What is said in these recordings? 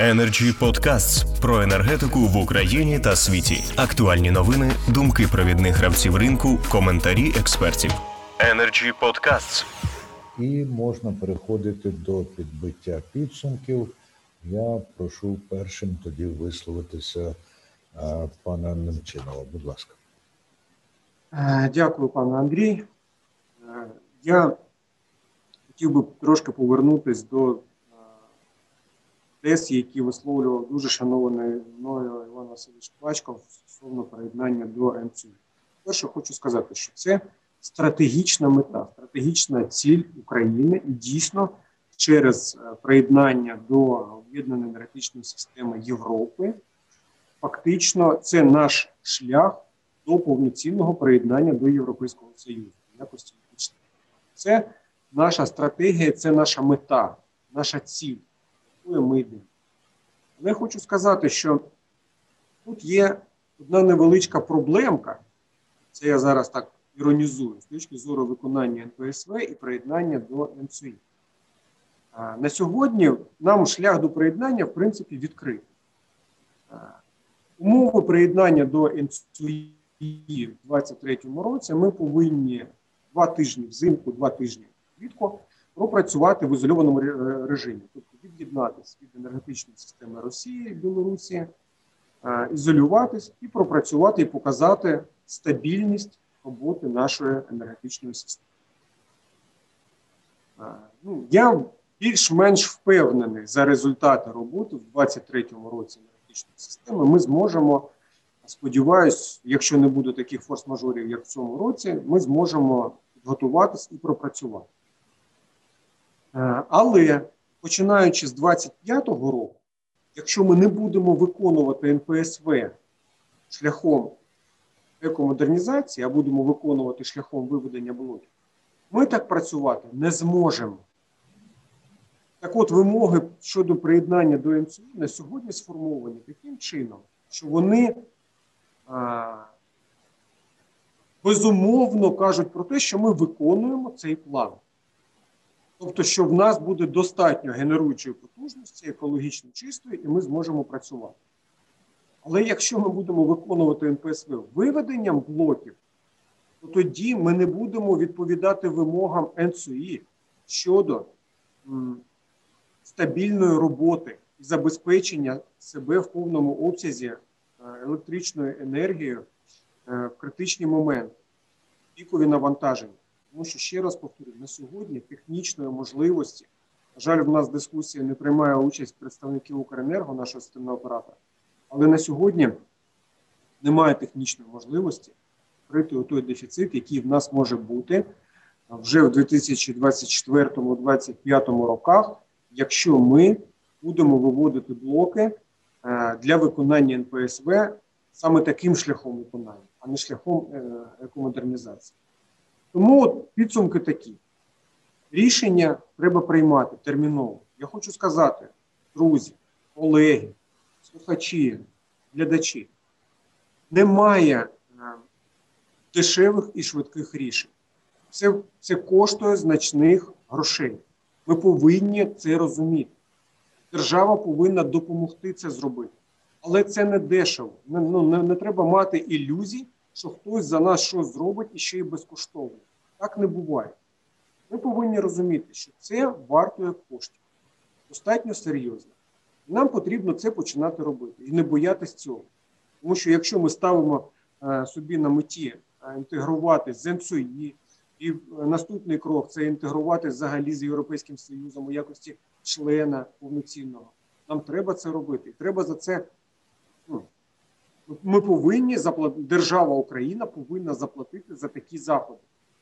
Energy Podcasts про енергетику в Україні та світі. Актуальні новини, думки провідних гравців ринку, коментарі експертів. Energy Podcasts. І можна переходити до підбиття підсумків. Я прошу першим тоді висловитися а, пана Немчинова. Будь ласка. Дякую, пане Андрій. Я хотів би трошки повернутися до тез, які висловлював дуже шанований мною Іван Васильович Плачков стосовно приєднання до МЦУ. Перше, хочу сказати, що це стратегічна мета, стратегічна ціль України, і дійсно через е, приєднання до об'єднаної енергетичної системи Європи, фактично, це наш шлях до повноцінного приєднання до Європейського Союзу якості. Це наша стратегія, це наша мета, наша ціль, якою ми йдемо. Але я хочу сказати, що тут є одна невеличка проблемка, це я зараз так іронізую, з точки зору виконання НПСВ і приєднання до МСУ. На сьогодні нам шлях до приєднання, в принципі, відкритий. Умови приєднання до НСУІ в 2023 році ми повинні два тижні взимку, два тижні влітку пропрацювати в ізольованому режимі, тобто від'єднатися від енергетичної системи Росії, Білорусі, ізолюватись і пропрацювати і показати стабільність роботи нашої енергетичної системи. Ну, Я більш-менш впевнений за результати роботи в 2023 році енергетичної системи. Ми зможемо. Сподіваюсь, якщо не буде таких форс-мажорів, як в цьому році, ми зможемо підготуватись і пропрацювати. Але починаючи з 2025 року, якщо ми не будемо виконувати НПСВ шляхом екомодернізації, а будемо виконувати шляхом виведення блоків, ми так працювати не зможемо. Так от, вимоги щодо приєднання до МЦУ на сьогодні сформовані таким чином, що вони безумовно кажуть про те, що ми виконуємо цей план. Тобто, що в нас буде достатньо генеруючої потужності, екологічно чистої, і ми зможемо працювати. Але якщо ми будемо виконувати НПСВ виведенням блоків, то тоді ми не будемо відповідати вимогам НСУІ щодо м, стабільної роботи і забезпечення себе в повному обсязі електричною енергією в критичні моменти, пікові навантаження. Тому що, ще раз повторюю, на сьогодні технічної можливості, на жаль, в нас дискусія не приймає участь представників Укренерго, нашого системного оператора, але на сьогодні немає технічної можливості прийти той дефіцит, який в нас може бути вже в 2024-2025 роках, якщо ми будемо виводити блоки для виконання НПСВ саме таким шляхом виконання, а не шляхом екомодернізації. Тому от підсумки такі. Рішення треба приймати терміново. Я хочу сказати, друзі, колеги, слухачі, глядачі, немає дешевих і швидких рішень. Це, Це коштує значних грошей. Ми повинні це розуміти. Держава повинна допомогти це зробити. Але це не дешево. Не, ну, не, не треба мати ілюзій, що хтось за нас щось зробить і ще й безкоштовно. Так не буває. Ми повинні розуміти, що це вартує коштів. Достатньо серйозно. Нам потрібно це починати робити і не боятися цього. Тому що якщо ми ставимо е, собі на меті е, інтегрувати з і наступний крок це інтегрувати взагалі з Європейським Союзом у якості члена повноцінного. Нам треба це робити. І треба за це. Ми повинні заплатити, держава Україна повинна заплатити за такі заходи.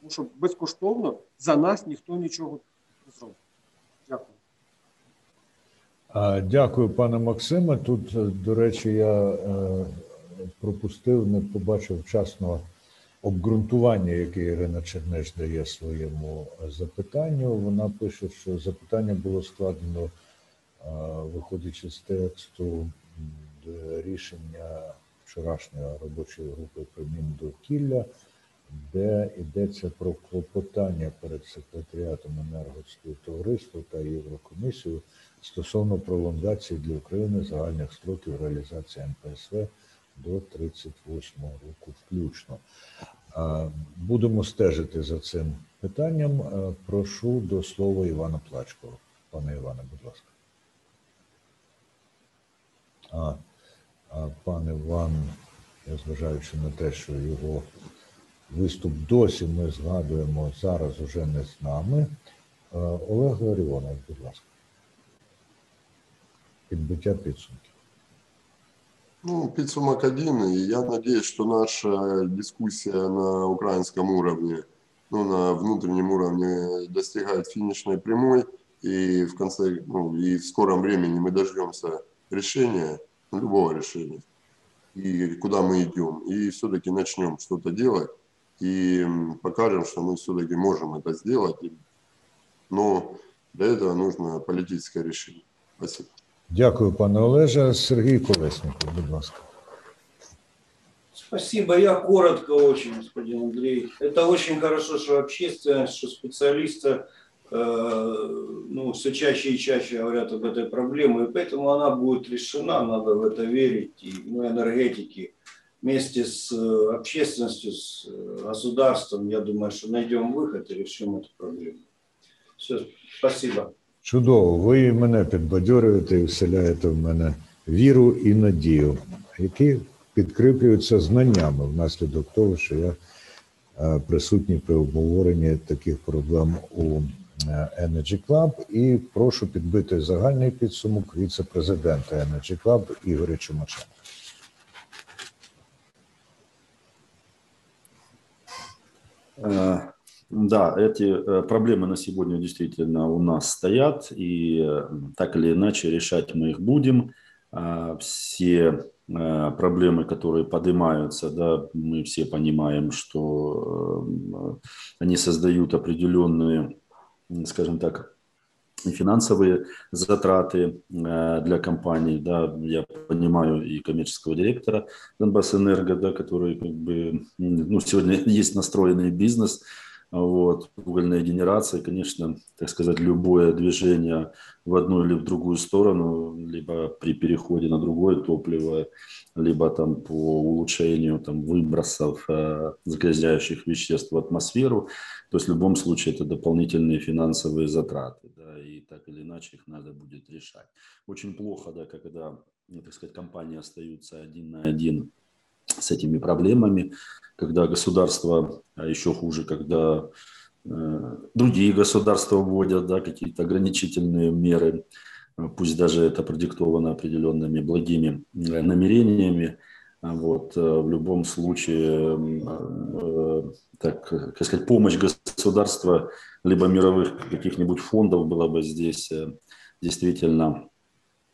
Тому що безкоштовно за нас ніхто нічого не зробить. Дякую. Дякую, пане Максиме. Тут, до речі, я пропустив, не побачив вчасно обґрунтування, яке Ірина Чернеж дає своєму запитанню. Вона пише, що запитання було складено, виходячи з тексту рішення вчорашньої робочої групи про Міндовкілля, де йдеться про клопотання перед секретаріатом енергоспівтовариства та Єврокомісією стосовно пролонгації для України загальних строків реалізації НПСВ до 38 року включно. Будемо стежити за цим питанням. Прошу до слова Івана Плачкова. Пане Іване, будь ласка. А, а пан Іван, я зважаючи на те, що його виступ досі ми згадуємо зараз уже не з нами. Олег Ларіонов, будь ласка. Підбиття підсумків. Ну, підсумок один, я надеюсь, что наша дискуссия на украинском уровне, ну, на внутреннем уровне достигает финишной прямой, и в конце, ну, и в скором времени мы дождемся решения, любого решения, и куда мы идем, и все-таки начнем что-то делать, и покажем, что мы все-таки можем это сделать, но для этого нужно политическое решение. Спасибо. Дякую, пане Олеже. Сергій Колесніков, будь ласка. Спасибо. Я коротко очень, господин Андрей. Это очень хорошо, что общественность, что специалисты ну, все чаще и чаще говорят об этой проблеме, и поэтому она будет решена, надо в это верить. И мы, энергетики, вместе с э, общественностью, с э, государством, я думаю, что найдем выход и решим эту проблему. Все, спасибо. Чудово, ви і мене підбадьорюєте і вселяєте в мене віру і надію, які підкріплюються знаннями внаслідок того, що я е, присутній при обговоренні таких проблем у е, Energy Club. І прошу підбити загальний підсумок віце-президента Energy Club Ігоря Чумаченка. Э, Да, эти э, проблемы на сегодня действительно у нас стоят, и э, так или иначе решать мы их будем. А, Все э, проблемы, которые поднимаются, да, мы все понимаем, что э, они создают определенные, м, скажем так, финансовые затраты э, для компаний, да, я понимаю и коммерческого директора Донбассэнерго, да, который как бы, ну, сегодня есть настроенный бизнес, вот, угольная генерация, конечно, так сказать, любое движение в одну или в другую сторону, либо при переходе на другое топливо, либо там по улучшению там, выбросов э, загрязняющих веществ в атмосферу, то есть в любом случае это дополнительные финансовые затраты, да, и так или иначе их надо будет решать. Очень плохо, да, когда, так сказать, компании остаются один на один с этими проблемами, когда государство, а еще хуже, когда э, другие государства вводят да, какие-то ограничительные меры, пусть даже это продиктовано определенными благими э, намерениями. А Вот, э, в любом случае, э, так, как сказать, помощь государства либо мировых каких-нибудь фондов была бы здесь действительно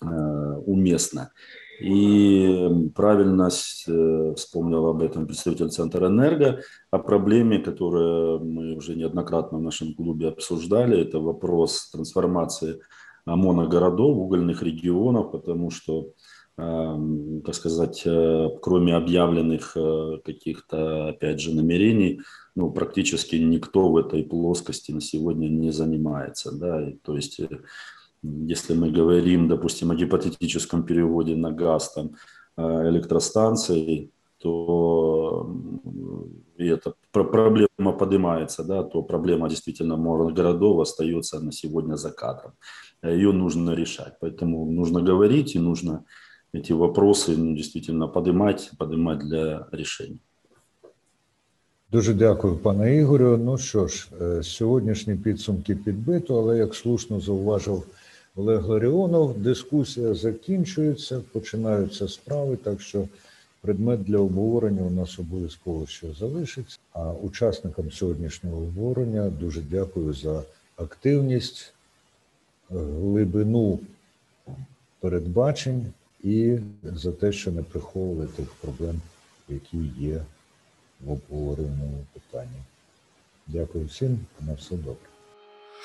уместна. И правильно э, вспомнил об этом представитель Центра Энерго, о проблеме, которую мы уже неоднократно в нашем клубе обсуждали. Это вопрос трансформации моногородов, угольных регионов, потому что, так сказать, э, кроме объявленных э, каких-то, опять же, намерений, ну, практически никто в этой плоскости на сегодня не занимается. Да? То есть если мы говорим, допустим, о гипотетическом переводе на газ там, э, электростанций, то м, и эта пр- проблема поднимается, да, то проблема действительно городов остается на сегодня за кадром. Ее нужно решать. Поэтому нужно говорить и нужно эти вопросы ну, действительно поднимать, поднимать для решения. Дуже дякую, пане Ігорю. Ну що ж, е, сьогоднішні підсумки підбито, але як слушно зауважив Олег Ларіонов, дискусія закінчується, починаються справи, так що предмет для обговорення у нас обов'язково ще залишиться. А учасникам сьогоднішнього обговорення дуже дякую за активність, глибину передбачень і за те, що не приховували тих проблем, які є в обговореному питанні. Дякую всім, на все добре.